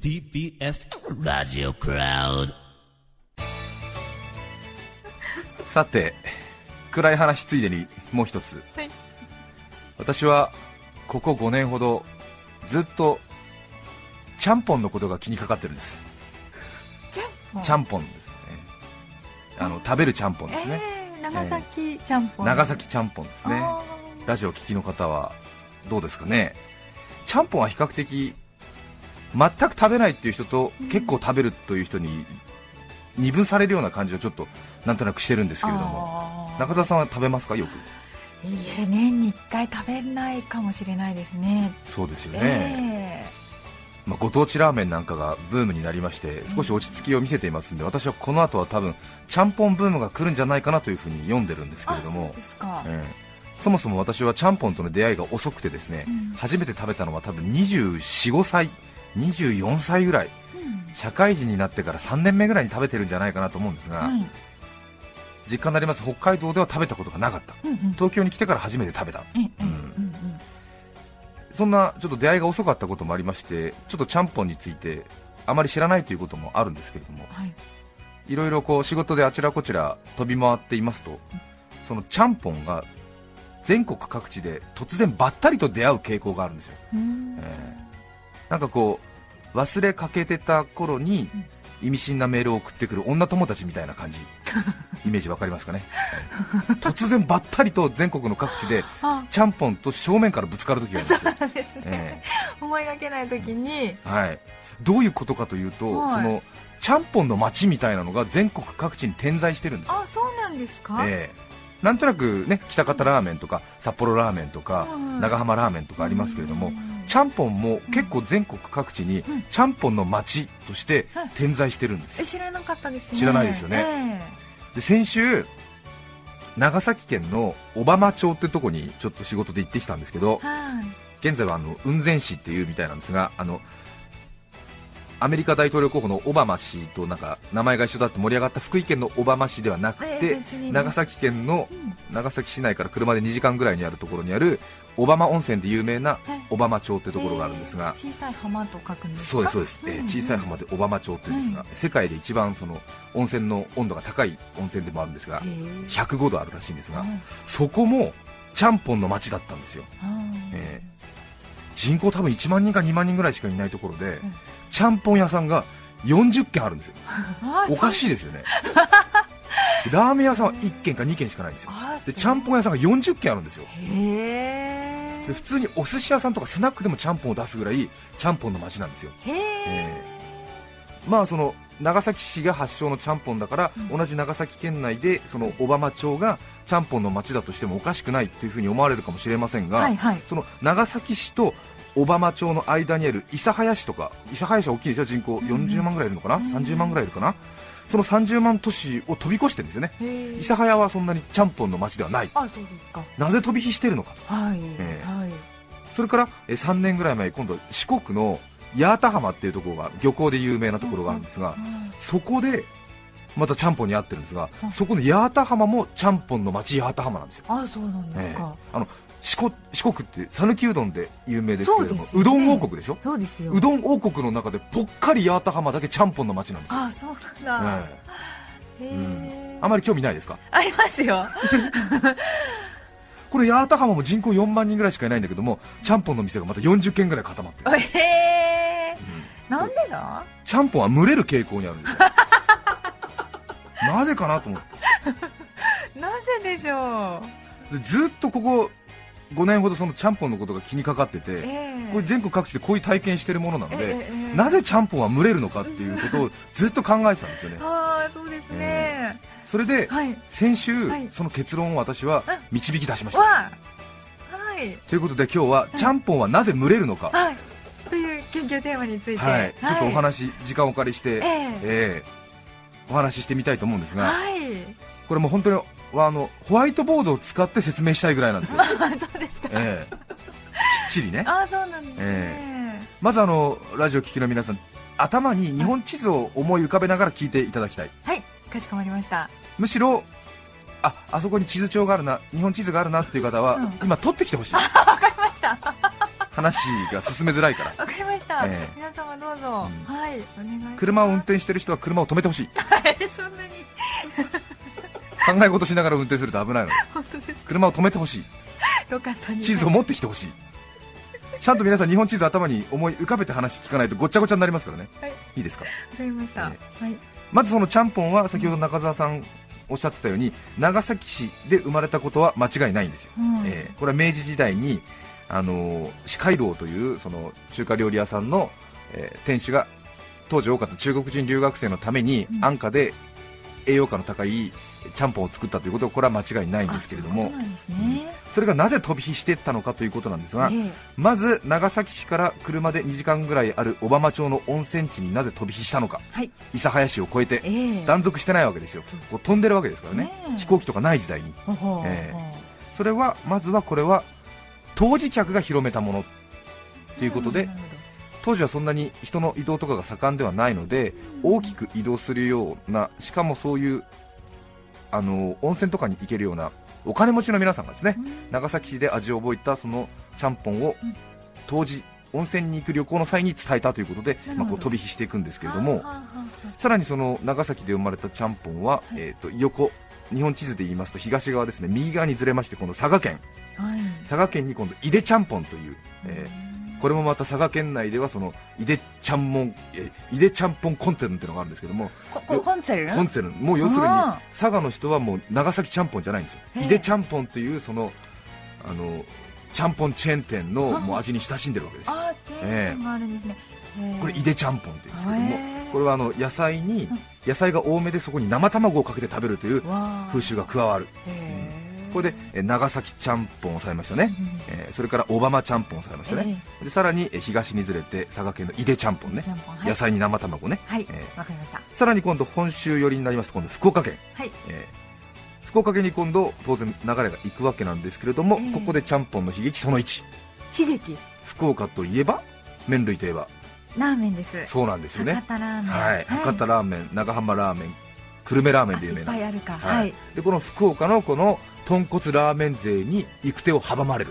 TBS ラジオクラウドさて暗い話ついでにもう一つ、はい。私はここ5年ほどずっとちゃんぽんのことが気にかかってるんです。ちゃん？ちゃんぽんですね。あの食べるちゃんぽんですね、えー、長崎ちゃんぽん、長崎ちゃんぽんですね。あラジオを聞きの方はどうですかね。ちゃんぽんは比較的全く食べないっていう人と結構食べるという人に二分されるような感じをちょっとなんとなくしてるんですーけれども。中澤さんは食べますか？よく。いいえ年に1回食べないかもしれないですね。そうですよね、えまあ、ご当地ラーメンなんかがブームになりまして少し落ち着きを見せていますんで私はこの後は多分ちゃんぽんブームが来るんじゃないかなというふうに読んでるんですー、けれどもええ。そもそも私はちゃんぽんとの出会いが遅くてですね、うん。初めて食べたのは多分245歳24歳ぐらい。うん。社会人になってから3年目ぐらいに食べてるんじゃないかなと思うんですが、はい実家になります北海道では食べたことがなかった。うんうん。東京に来てから初めて食べた。うんうんそんなちょっと出会いが遅かったこともありましてちょっとちゃんぽんについてあまり知らないということもあるんですけれどもはい。いろいろこう仕事であちらこちら飛び回っていますとそのちゃんぽんが全国各地で突然ばったりと出会う傾向があるんですよ、えー。なんかこう忘れかけてた頃に意味深なメールを送ってくる女友達みたいな感じ。イメージわかりますかね、はい。突然ばったりと全国の各地であ。ちゃんぽんと正面からぶつかる時があるんですよ、そうですね、え思いがけない時に。ーはい、どういうことかというと、はい。そのちゃんぽんの街みたいなのが全国各地に点在してるんですよ。あそうなんですか、ええなんとなくね北方ラーメンとか札幌ラーメンとかうん。長浜ラーメンとかありますけれどもうん。ちゃんぽんも結構全国各地にうん。ちゃんぽんの街として点在してるんです知らなかったですね。知らないですよね。で先週長崎県の小浜町ってとこにちょっと仕事で行ってきたんですけど現在はあの雲仙市っていうみたいなんですがあのアメリカ大統領候補のオバマ氏となんか名前が一緒だって盛り上がった福井県の小浜市ではなくええて長崎県のうん。長崎市内から車で2時間ぐらいにあるところにある小浜温泉で有名な小浜町ってところがあるんですがえ、ー小さい浜と書くんですか？そうですそうです、えー小さい浜で小浜町っていうんですが、世界で一番その温泉の温度が高い温泉でもあるんですがへー。105度あるらしいんですが、はいそこもちゃんぽんの町だったんですよ。はいえ人口多分1万人か2万人ぐらいしかいないところで、うんちゃんぽん屋さんが40軒あるんですよ。あおかしいですよね。ラーメン屋さんは1軒か2軒しかないんですよ。あでちゃんぽん屋さんが40軒あるんですよ。へで普通にお寿司屋さんとかスナックでもちゃんぽんを出すぐらいちゃんぽんの街なんですよ。まあその長崎市が発祥のちゃんぽんだから、うん。同じ長崎県内でその小浜町がちゃんぽんの町だとしてもおかしくないというふうに思われるかもしれませんが、はいはい。その長崎市と小浜町の間にある諫早市とか諫早市は大きいですよ人口。40万ぐらいいるのかな、うん30万ぐらいいるかな？その30万都市を飛び越してるんですよね諫早はそんなにちゃんぽんの町ではない。あそうですか。なぜ飛び火してるのか。とはい、ええ。はい。それからえ3年ぐらい前今度四国の八幡浜っていうところが漁港で有名なところがあるんですが、そこでまたちゃんぽんに合ってるんですが、うん。そこの八幡浜もちゃんぽんの町八幡浜なんですよ、あそうなんですええ。か、あの四国四国って讃岐うどんで有名ですけれどもそうどん王国でしょ？そうですよ。うどん王国の中でぽっかり八幡浜だけちゃんぽんの町なんですよ、あそうなんだ、えうん、あまり興味ないですか？ありますよ。これ八幡浜も人口4万人ぐらいしかいないんだけどもちゃんぽんの店がまた40軒ぐらい固まってる、へえうん。なんでだ？ちゃんぽんは群れる傾向にあるんですよ。なぜかなと思って。なぜでしょう？でずっとここ5年ほどそのちゃんぽんのことが気にかかってて、ええ。これ全国各地でこういう体験してるものなので、ええええなぜちゃんぽんは群れるのかっていうことをずっと考えてたんですよね。ああそうですね、それではい。先週、はい。その結論を私は導き出しました、わはい。ということで今日はちゃんぽんはなぜ群れるのか、はい。という研究テーマについて。はい、ちょっとお話、時間をお借りして、ええ。ええお話ししてみたいと思うんですが、はい。これもう本当にあのホワイトボードを使って説明したいぐらいなんですよ、あ そうですか。ええ。きっちりね。あそうなんですね、えまずあのラジオ聴きの皆さん頭に日本地図を思い浮かべながら聞いていただきたい。はいかしこまりました。むしろああそこに地図帳があるな日本地図があるなっていう方は、うん。今取ってきてほしい。わかりました。話が進めづらいから。わかりました、ええ。皆様どうぞ、うん。はいお願い車を運転してる人は車を止めてほしいそんなに考え事しながら運転すると危ないので本当です車を止めてほしい。よかった地図を持ってきてほしい。ちゃんと皆さん日本地図頭に思い浮かべて話聞かないとごちゃごちゃになりますからね、はい。いいですか？わかりました、えはい。まずそのちゃんぽんは先ほど中澤さんおっしゃってたように長崎市で生まれたことは間違いないんですよ、うん。えーこれは明治時代にあのー四海楼というその中華料理屋さんの、えー店主が当時多かった中国人留学生のためにうん。安価で栄養価の高いちゃんぽんを作ったということはこれは間違いないんですけれども。あそうんそれがなぜ飛び火していったのかということなんですが、ええ。まず長崎市から車で2時間ぐらいある小浜町の温泉地になぜ飛び火したのか。はい。諫早市を越えてええ。断続してないわけですよ、こう飛んでるわけですからね。ねえ。飛行機とかない時代に。えそれはまずはこれは当時客が広めたものということで当時はそんなに人の移動とかが盛んではないので大きく移動するようなしかもそういうあの温泉とかに行けるようなお金持ちの皆さんがですねうん。長崎市で味を覚えたそのちゃんぽんをうん。当時温泉に行く旅行の際に伝えたということで、まあ、こう飛び火していくんですけれどもさらにその長崎で生まれたちゃんぽんは、い。えー、と横日本地図で言いますと東側ですね右側にずれましてこの佐賀県。あはい。佐賀県に今度井出ちゃんぽんという、えーこれもまた佐賀県内ではその井出ちゃんもんえー井出ちゃんぽんコンツェルンっていうのがあるんですけどもコンツェルコンツェルンもう要するにあ佐賀の人はもう長崎ちゃんぽんじゃないんですよ。へえ井出ちゃんぽんというそのあのちゃんぽんチェーン店のあ。もう味に親しんでるわけですよ。あチェーン店があるんですね、これ井出ちゃんぽんっていうんですけどもこれはあの野菜にうん。野菜が多めでそこに生卵をかけて食べるという風習が加わる。へえこれでえー長崎ちゃんぽんをされましたね、えーそれから小浜ちゃんぽんをされましたね、でさらにえー東にずれて佐賀県の井出ちゃんぽんね。はい。野菜に生卵ね、はい。えわかりました。ーさらに今度本州寄りになります。と今度福岡県、はい。えー。福岡県に今度当然流れが行くわけなんですけれども、ええ。ここでちゃんぽんの悲劇その1悲劇？福岡といえば麺類といえば。ラーメンです。そうなんですよね。博多ラーメン。はい、博多ラーメン長浜ラーメン久留米ラーメンで有名な。ははい。い、でこの福岡のこの豚骨ラーメン勢に行く手を阻まれる、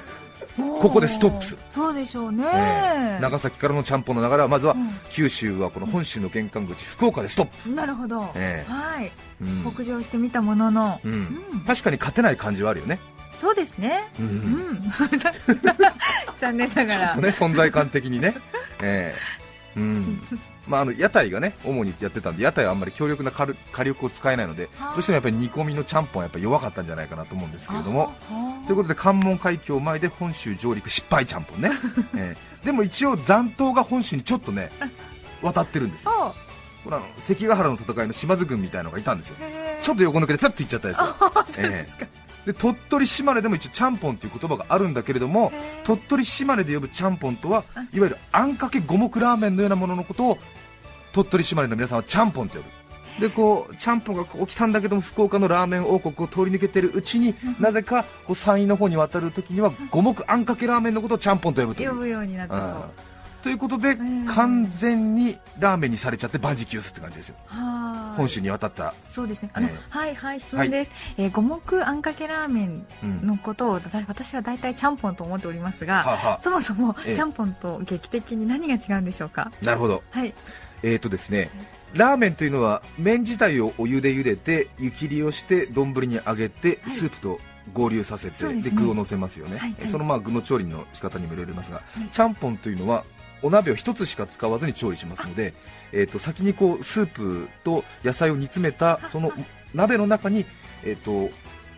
ここでストップする。そうでしょうね、えー長崎からのちゃんぽんの流れはまずは、うん。九州はこの本州の玄関口福岡でストップ、なるほど、ええ。はい。うん。北上してみたものの、うん。うん。確かに勝てない感じはあるよね、そうですね。うん。うん。残念ながら。ちょっとね存在感的にね、ええうん。まあ、あの屋台がね主にやってたんで屋台はあんまり強力な火力を使えないのではあ。どうしてもやっぱり煮込みのちゃんぽんはやっぱり弱かったんじゃないかなと思うんですけれども。あということで関門海峡前で本州上陸失敗ちゃんぽんね、ええ。でも一応残党が本州にちょっとね渡ってるんですよ。これあの関ヶ原の戦いの島津軍みたいのがいたんですよ。ちょっと横抜けてピャッといっちゃったやつ。よええで鳥取島根でも一応ちゃんぽんっていう言葉があるんだけれども鳥取島根で呼ぶちゃんぽんとはあ。いわゆるあんかけ五目ラーメンのようなもののことを鳥取島根の皆さんはちゃんぽんと呼ぶ。でこうちゃんぽんがこう来たんだけども福岡のラーメン王国を通り抜けてるうちになぜかこう山陰の方に渡るときには五目あんかけラーメンのことをちゃんぽんと呼ぶという。呼ぶようになったうんとということでん完全にラーメンにされちゃって万事休すって感じですよ。はい。本州に渡った。そうですね。あの、ええはいはい質問です、えー五目あんかけラーメンうんのことをだ私は大体ちゃんぽんと思っておりますが、はあはそもそもええ。ちゃんぽんと劇的に何が違うんでしょうか？あなるほど。はい。えーとですね、ラーメンというのは麺自体をお湯で茹でて湯切りをして丼にあげて、はい。スープと合流させてそうですね。具を乗せますよね、はいはい。そのまあ具の調理の仕方にもいろいろありますが、い。ちゃんぽんというのはお鍋を一つしか使わずに調理しますので、えー、と先にこうスープと野菜を煮詰めたその鍋の中に、えー、と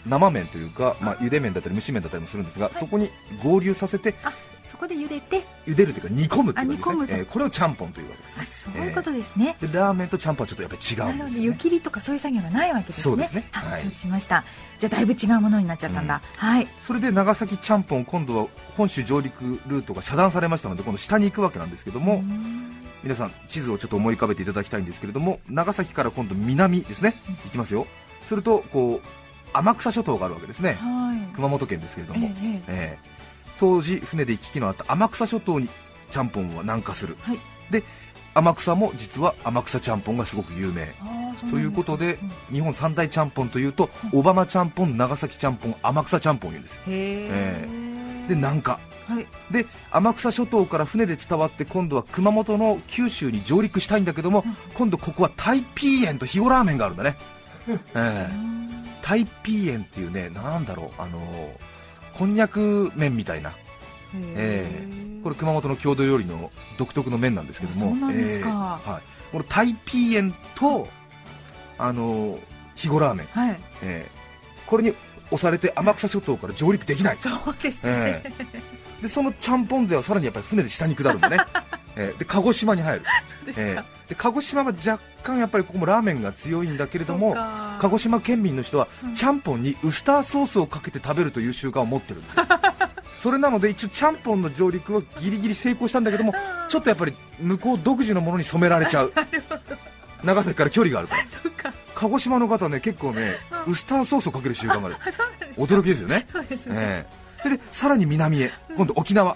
生麺というか、まあ、茹で麺だったり蒸し麺だったりもするんですが、そこに合流させてあそこで茹でて茹でるというか煮込むというあ煮込むと。わけですね、えーこれをちゃんぽんというわけですね。あそういうことですね、でラーメンとちゃんぽんはちょっとやっぱり違うんですよ、ね、ど湯切りとかそういう作業がないわけですね。そうですね。あはい。承知しました。じゃあだいぶ違うものになっちゃったんだ、はい。それで長崎ちゃんぽん今度は本州上陸ルートが遮断されましたので今度下に行くわけなんですけども、うん。皆さん地図をちょっと思い浮かべていただきたいんですけれども長崎から今度南ですね。行きますよ。するとこう天草諸島があるわけですね。はい。熊本県ですけれども、ええええ。ええ当時船で行き来のあった天草諸島にちゃんぽんは南下する。はい。天草も実は天草ちゃんぽんがすごく有名。ということでうん。日本三大ちゃんぽんというと小浜ちゃんぽん長崎ちゃんぽん天草ちゃんぽん言うんですよ。へえで南下。はい。で天草諸島から船で伝わって今度は熊本の九州に上陸したいんだけども、今度ここはタイピーエンと肥後ラーメンがあるんだね、ええ。タイピーエンっていうねなんだろうあのこんにゃく麺みたいな。ええ。これ熊本の郷土料理の独特の麺なんですけども。そうなんですか。はい、このタイピーエンとあの肥後ラーメン、はい。ええ。これに押されて天草諸島から上陸できない。そうですえね。えでそのちゃんぽん勢はさらにやっぱり船で下に下るんだね、ええ。で鹿児島に入る、ええで鹿児島は若干やっぱりここもラーメンが強いんだけれども鹿児島県民の人はうん。ちゃんぽんにウスターソースをかけて食べるという習慣を持ってるんですよ。それなので一応ちゃんぽんの上陸はギリギリ成功したんだけどもちょっとやっぱり向こう独自のものに染められちゃう。長崎から距離があるから。鹿児島の方ね結構ねウスターソースをかける習慣がある驚きですよね。そうですね。ええ。ででさらに南へ。今度沖縄。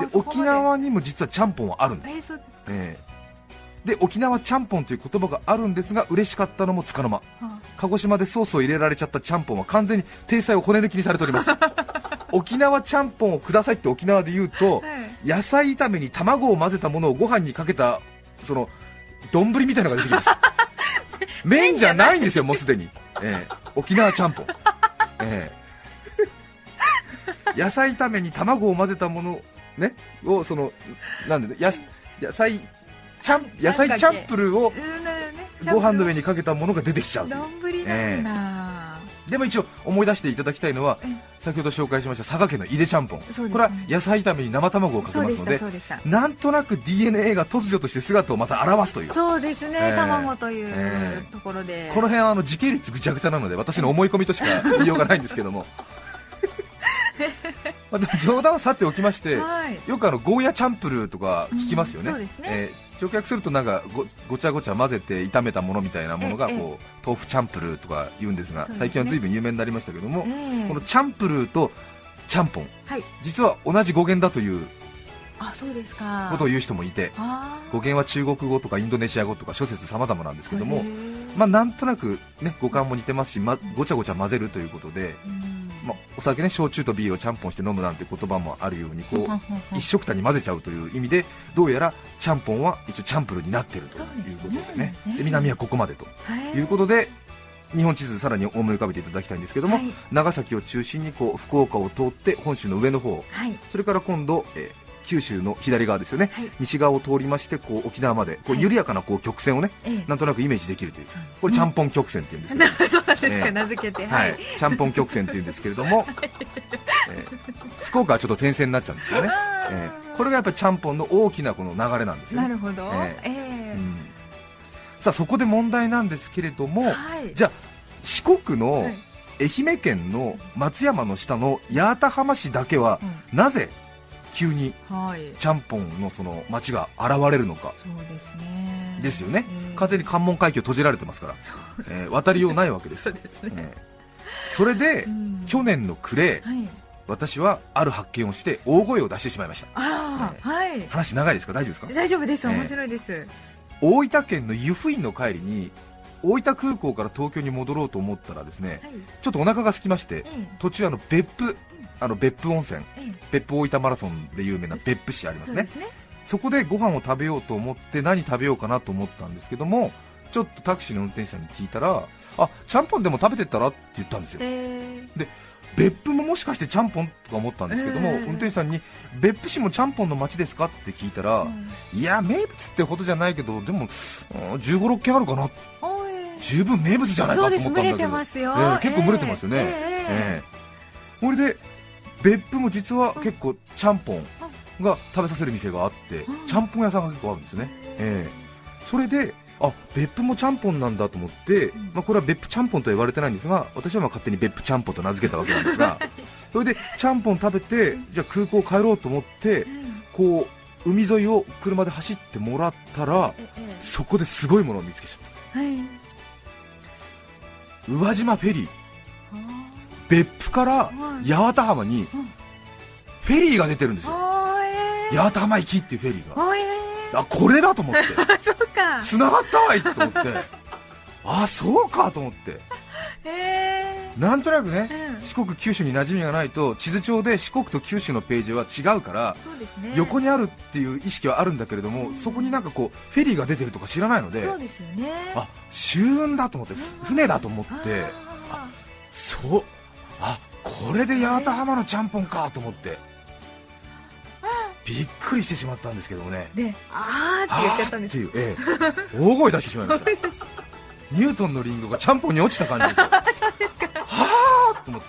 で沖縄にも実はちゃんぽんはあるんです。えーで沖縄ちゃんぽんという言葉があるんですが嬉しかったのもつかの間。は鹿児島でソースを入れられちゃったちゃんぽんは完全に体裁を骨抜きにされております。沖縄ちゃんぽんをくださいって沖縄で言うと、はい。野菜炒めに卵を混ぜたものをご飯にかけたその丼みたいなのが出てきます。麺じゃないんですよもうすでに、ええ。沖縄ちゃんぽん、ええ。野菜炒めに卵を混ぜたものねをそのなんでや野菜ちゃん野菜チャンプルーをご飯の上にかけたものが出てきちゃう。丼なんだ、でも一応思い出していただきたいのはえ先ほど紹介しました佐賀県の井出ちゃんぽん、ね。これは野菜炒めに生卵をかけますのでなんとなく DNA が突如として姿をまた現すという。そうですね、ええ。卵というええ。ところで、この辺はあの時系列ぐちゃぐちゃなので私の思い込みとしか言いようがないんですけども。冗談はさておきましてはい。よくあのゴーヤチャンプルーとか聞きますよね,、うんそうですね。えー直訳するとなんかごごちゃごちゃ混ぜて炒めたものみたいなものがええこう豆腐チャンプルーとか言うんですが最近は随分有名になりましたけども、ええ。このチャンプルーとちゃんぽんはい。実は同じ語源だというあそうですか。ことを言う人もいてあ語源は中国語とかインドネシア語とか諸説様々なんですけどもまあなんとなくね語感も似てますし、ま、ごちゃごちゃ混ぜるということで、うんまあ、お酒ね焼酎とビールをちゃんぽんして飲むなんて言葉もあるようにこう一緒くたに混ぜちゃうという意味でどうやらちゃんぽんは一応チャンプルーになっているということでね。ですねで南はここまでとはいいうことで日本地図さらに思い浮かべていただきたいんですけども、はい。長崎を中心にこう福岡を通って本州の上の方。はい。それから今度、えー九州の左側ですよね、はい。西側を通りましてこう沖縄までこうはい。緩やかなこう曲線をね、ええ。なんとなくイメージできるという。そうねこれちゃんぽん曲線っていうんですけど。そうなんですか、ええ。名付けて。ははい。い、ちゃんぽん曲線っていうんですけれども、えー福岡はちょっと点線になっちゃうんですよね、えーこれがやっぱりちゃんぽんの大きなこの流れなんですよね。なるほど、ええ。えうん。さあそこで問題なんですけれども、はい。じゃあ四国のはい。愛媛県の松山の下の八幡浜市だけは、なぜ急にはい。ちゃんぽんのその町が現れるのか。そうですね。ですよね、ええ完全に関門海峡閉じられてますから、えー渡りようないわけです。そうですね、えー。それで、うん。去年の暮れはい。私はある発見をして大声を出してしまいました。ああ、はい。話長いですか？大丈夫ですか？大丈夫です。ええ面白いです、大分県の湯布院の帰りに大分空港から東京に戻ろうと思ったらですねはい。ちょっとお腹が空きましてええ。途中あの別府あの別府温泉。ええ。別府大分マラソンで有名な別府市ありますね。そそこでご飯を食べようと思って何食べようかなと思ったんですけどもちょっとタクシーの運転手さんに聞いたらあちゃんぽんでも食べてったらって言ったんですよ。え別府ももしかしてちゃんぽんとか思ったんですけども、ええ。運転手さんに別府市もちゃんぽんの街ですかって聞いたら、いや名物ってほどじゃないけどでも1 5 6軒あるかな。十分名物じゃないかと思ったんだけど。ますよ、ええ結構群れてますよね、ええ。ええこれで別府も実は結構ちゃんぽんが食べさせる店があって、うん。ちゃんぽん屋さんが結構あるんですよね、ええ。それであ別府もちゃんぽんなんだと思って、まあ、これは別府ちゃんぽんとは言われてないんですが私はまあ勝手に別府ちゃんぽんと名付けたわけなんですが それでちゃんぽん食べてじゃあ空港帰ろうと思ってうん。こう海沿いを車で走ってもらったらええそこですごいものを見つけちゃった。はい。宇和島フェリー。あ別府からはい。八幡浜にうん。フェリーが出てるんですーよおえ八幡浜行きっていうフェリーが。おえあこれだと思って。そうか。繋がったわいと思って。あそうかと思って。へえなんとなくね、うん。四国九州に馴染みがないと地図上で四国と九州のページは違うからそうですね。横にあるっていう意識はあるんだけれども、そこになんかこうフェリーが出てるとか知らないのでそうですよね。あ舟運だと思って船だと思ってあそうあこれで八幡浜のちゃんぽんかと思って。びっくりしてしまったんですけどもね。ーであーって言っちゃったんです。っていう、ええ、大声出してしまいました。ニュートンのリンゴがちゃんぽんに落ちた感じですよ。は あと思って。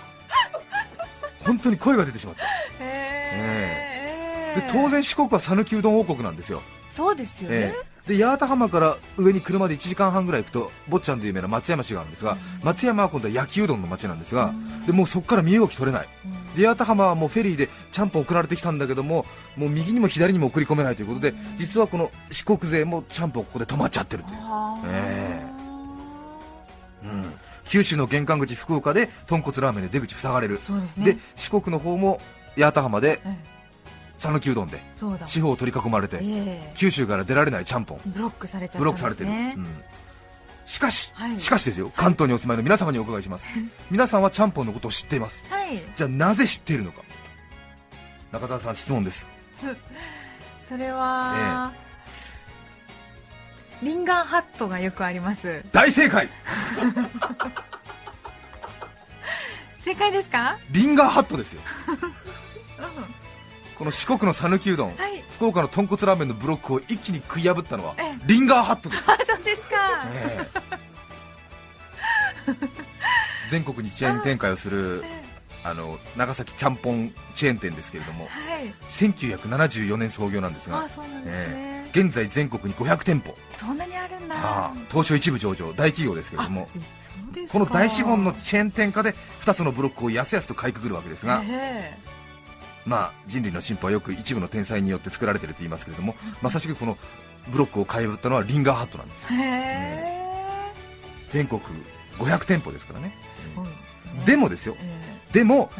本当に声が出てしまった。へえ。で当然四国は讃岐うどん王国なんですよ、そうですよね。ええ、で八幡浜から上に車で1時間半ぐらい行くと坊ちゃんで有名な松山市があるんですが、松山は今度は焼きうどんの町なんですが、でもうそこから身動き取れない。で八幡浜はもうフェリーでちゃんぽん送られてきたんだけどももう右にも左にも送り込めないということで実はこの四国勢もちゃんぽんここで止まっちゃってるという、あー。えうん、九州の玄関口福岡で豚骨ラーメンで出口塞がれる。ですね。で四国の方も八幡浜でえ讃岐うどんで四方を取り囲まれてええ。九州から出られないちゃんぽんブロックされちゃブロックされてる、ねうん。しかし、はい。しかしですよ関東にお住まいの皆様にお伺いします。皆さんはちゃんぽんのことを知っています。はい。じゃあなぜ知っているのか。中澤さん質問です。それは、リンガンハットがよくあります。大正解。正解ですか？リンガーハットですよ この四国の讃岐うどん、はい。福岡の豚骨ラーメンのブロックを一気に食い破ったのはええ。リンガーハットです、ですか、ええ。全国にチェーン展開をするあの長崎ちゃんぽんチェーン店ですけれどもはい。1974年創業なんですがね、ええ。現在全国に500店舗。そんなにあるんだ。東証一部上場大企業ですけれどもこの大資本のチェーン店化で2つのブロックをやすやすとかいくぐるわけですが、えまあ、人類の進歩はよく一部の天才によって作られていると言いますけれども、まさしくこのブロックを買い破ったのはリンガーハットなんですえへえ全国500店舗ですからね。でもですよ。えでも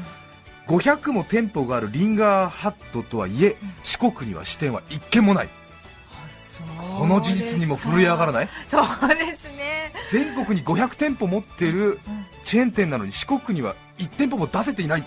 500も店舗があるリンガーハットとはいえ四国には支店は1軒もない。この事実にも震え上がらない？そうですね。全国に500店舗持っているチェーン店なのに四国には1店舗も出せていない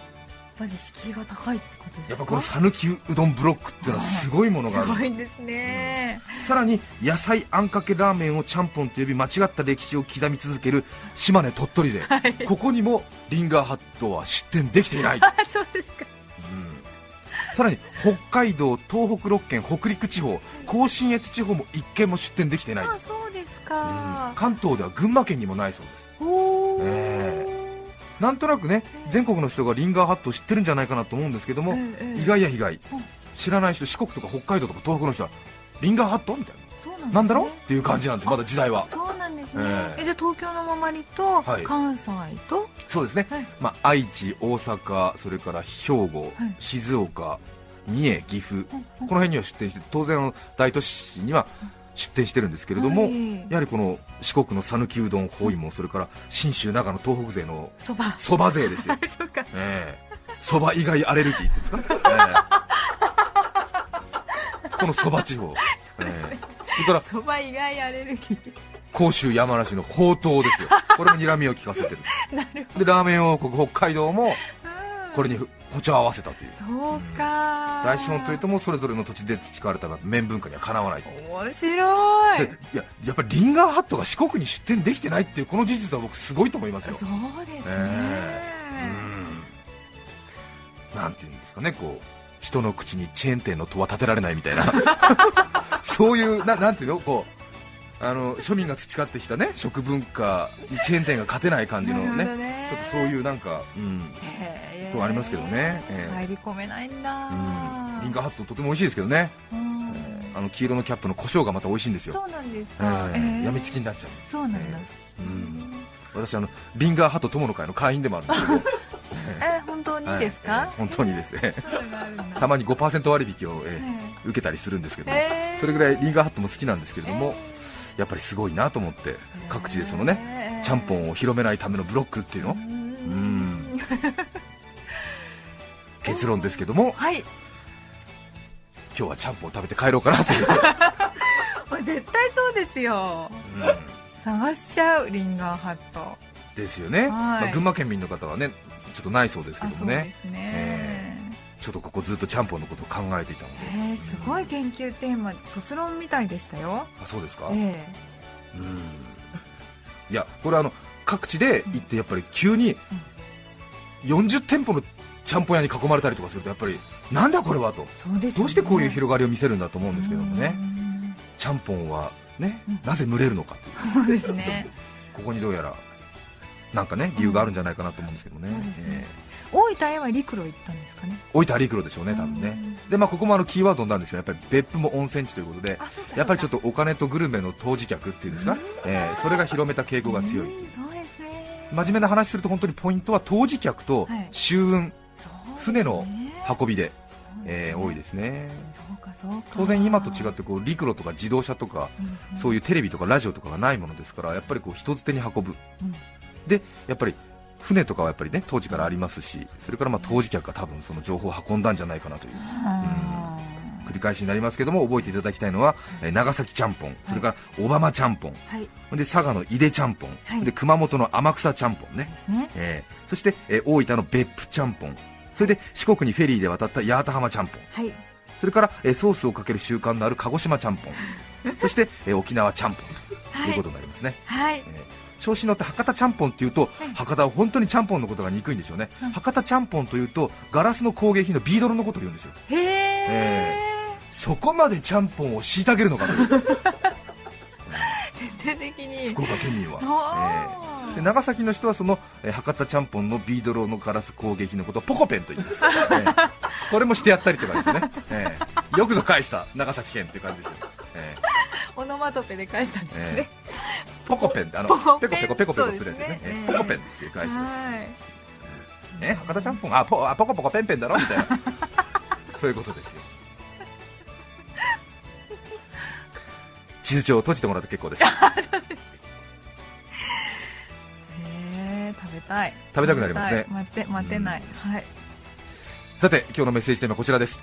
ぱり敷居が高いってことですか？やっぱこの讃岐うどんブロックっていうのはすごいものがあするごいですね、さらに野菜あんかけラーメンをちゃんぽんと呼び間違った歴史を刻み続ける島根鳥取勢、ここにもリンガーハットは出店できていない、あそうですか。うん。さらに北海道東北6県北陸地方甲信越地方も1軒も出店できていない、あそうですうん。か、関東では群馬県にもないそうです。おー。えなんとなくね全国の人がリンガーハットを知ってるんじゃないかなと思うんですけども、ええ意外や意外。うん。知らない人四国とか北海道とか東北の人はリンガーハットみたいな。ななんだろ？うっていう感じなんですまだ時代は。そうなんですね、ええ。えじゃあ東京の周りとはい。関西と、そうですね、はい。まあ、愛知、大阪、それから兵庫、はい。静岡、三重、岐阜、うんこの辺には出店して当然大都市には出店してるんですけれども、はい。やはりこの四国の讃岐うどん包囲網、それから信州、長野、東北勢のそば。そば勢ですよ、そうか。ええ。そば以外アレルギーっていうんですかね、ええ。このそば地方、ええ。それからそば以外アレルギー甲州、山梨のほうとうですよ、これも睨みを利かせてる、なるほでラーメン王国、北海道もどこれに歩調を合わせたという。そうか。大資本というともそれぞれの土地で培われた麺文化にはかなわない面白い。でいややっぱりリンガーハットが四国に出店できてないっていうこの事実は僕すごいと思いますよ。そうですね、えうん。なんていうんですかねこう人の口にチェーン店の戸は立てられないみたいな。そういうななんていうの？こうあの庶民が培ってきたね食文化にチェーン店が勝てない感じのねちょっとそういうなんか、うんとありますけどね。ええ。入り込めないんだ、うん、リンガーハットとても美味しいですけどね。うん。あの黄色のキャップの胡椒がまた美味しいんですよ、そうなんですえか、ーえ。ーやみつきになっちゃう。そうなんだ、えうん。私あのリンガーハット友の会の会員でもあるんですけど。え本当にですか、はい。えー本当にです。ねそういうのがあるんだ。たまに5%割引を、えーえ受けたりするんですけど、えー。それぐらいリンガーハットも好きなんですけれども、えやっぱりすごいなと思ってー各地でそのね、えーちゃんぽんを広めないためのブロックっていうの、うん。ん結論ですけども。はい。今日はちゃんぽんを食べて帰ろうかなという。絶対そうですよ。うん。探しちゃうリンガーハット。ですよね、まあ群馬県民の方はねちょっとないそうですけあどもね。そうですね、ちょっとここずっとちゃんぽんのことを考えていたので。えー、すごい研究テーマ卒論みたいでしたよ。あそうですか、え。うんいやこれあの各地で行ってやっぱり急に40店舗のちゃんぽん屋に囲まれたりとかするとやっぱりなんだこれはと。ね。どうしてこういう広がりを見せるんだと思うんですけどもね。うん。ちゃんぽんはねうんなぜ群れるのかそうですね。ここにどうやらなんかね理由があるんじゃないかなと思うんですけどね,、大分へは陸路行ったんですかね。ー大分陸路でしょうね多分ね。でまあここもあのキーワードなんですよ。やっぱり別府も温泉地ということでやっぱりちょっととお金とグルメの当事客っていうんですか、えーそれが広めた傾向が強い。ね。真面目な話すると本当にポイントは当事客とはい。舟運、船の運びで、えー多いですね。当然今と違ってこう陸路とか自動車とかそういうテレビとかラジオとかがないものですからやっぱりこう人づてに運ぶ、うんでやっぱり船とかはやっぱりね当時からありますしそれからまあ当事客が多分その情報を運んだんじゃないかなという。あ繰り返しになりますけども覚えていただきたいのは、えー長崎ちゃんぽんそれから小浜ちゃんぽんーはいで佐賀の井出ちゃんぽん、はいで熊本の天草ちゃんぽんね。ね。えーそして、えー大分の別府ちゃんぽん。それで四国にフェリーで渡った八幡浜ちゃんぽん。はい。それから、えーソースをかける習慣のある鹿児島ちゃんぽん。そして、えー沖縄ちゃんぽん。ということになりますね、はい。えー調子に乗って博多ちゃんぽんっていうと、い。博多は本当にちゃんぽんのことが憎いんでしょうね、うん博多ちゃんぽんというとガラスの工芸品のビードロのことを言うんですよ。へえそこまでちゃんぽんを虐げるのかという。徹底的に。福岡県民は、えーで長崎の人はその、えー博多ちゃんぽんのビードロのガラス工芸品のことをポコペンと言います、えーこれもしてやったりとかですね、えーよくぞ返した長崎県っていう感じですよ、えオノマトペで返したんですーえねーポコペンってあのペコペコペコペコするやつですね。ねえ。ーポコペンっていう返しです。はい。え博多ちゃんぽんあポあポコポコペンペンだろ？みたいな。そういうことですよ。地図帳を閉じてもらって結構です。へえ食べたい。食べたくなりますね。待って待てない。はい。さて今日のメッセージテーマはこちらです。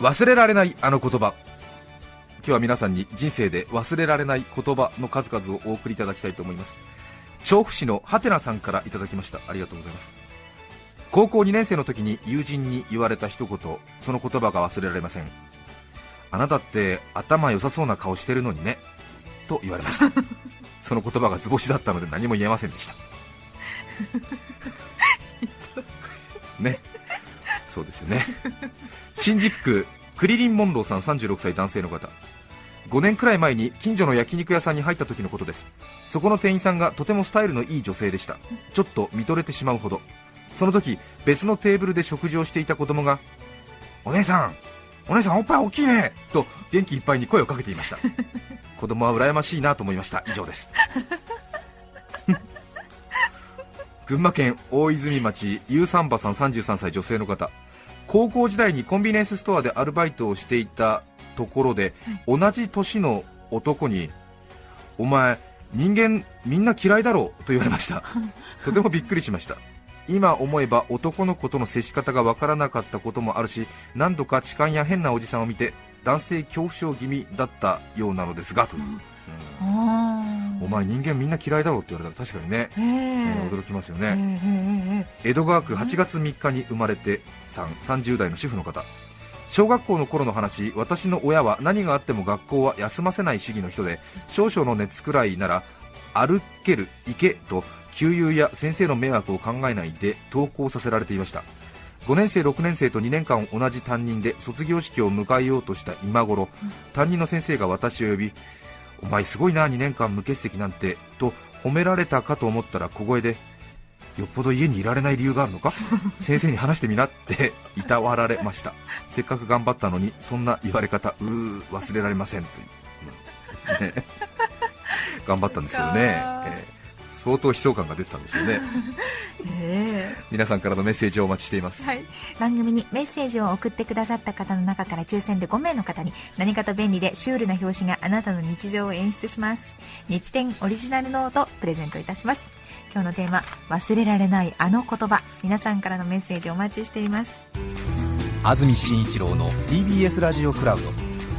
忘れられないあの言葉今日は皆さんに人生で忘れられない言葉の数々をお送りいただきたいと思います。調布市のハテナさんからいただきました。ありがとうございます。高校2年生の時に友人に言われた一言その言葉が忘れられません。あなたって頭良さそうな顔してるのにね。と言われました。その言葉が図星だったので何も言えませんでした。ね。そうですよね。新宿区クリリン・モンローさん36歳男性の方。5年くらい前に近所の焼肉屋さんに入った時のことです。そこの店員さんがとてもスタイルのいい女性でした。ちょっと見とれてしまうほど。その時別のテーブルで食事をしていた子供がお姉さんお姉さんおっぱい大きいね。と元気いっぱいに声をかけていました。子供は羨ましいなと思いました。以上です。群馬県大泉町ゆうさんばさん33歳女性の方高校時代にコンビニエンスストアでアルバイトをしていたところで、同じ年の男にお前人間みんな嫌いだろうと言われました。とてもびっくりしました。今思えば男の子との接し方がわからなかったこともあるし何度か痴漢や変なおじさんを見て男性恐怖症気味だったようなのですがという、うんあお前人間みんな嫌いだろうって言われたら確かにね、ええー驚きますよね、へえ江戸川区8月3日に生まれてさん30代の主婦の方。小学校の頃の話私の親は何があっても学校は休ませない主義の人で少々の熱くらいなら歩ける行けと給油や先生の迷惑を考えないで登校させられていました。5年生6年生と2年間同じ担任で卒業式を迎えようとした今頃、担任の先生が私を呼びお前すごいな2年間無欠席なんてと褒められたかと思ったら小声でよっぽど家にいられない理由があるのか？先生に話してみなっていたわられました。せっかく頑張ったのにそんな言われ方うー忘れられませんという、ね。頑張ったんですけどね、えー相当悲壮感が出てたんですよね。へ 皆さんからのメッセージをお待ちしています。えはい。番組にメッセージを送ってくださった方の中から抽選で5名の方に何かと便利でシュールな表紙があなたの日常を演出します。日展オリジナルノートプレゼントいたします。今日のテーマ忘れられないあの言葉。皆さんからのメッセージお待ちしています。安住紳一郎の TBS ラジオクラウド。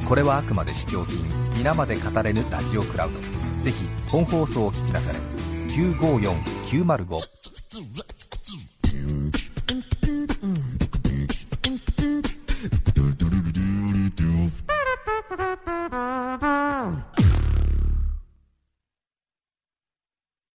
これはあくまで試供品。皆まで語れぬラジオクラウド。ぜひ本放送を聞きなされ954-905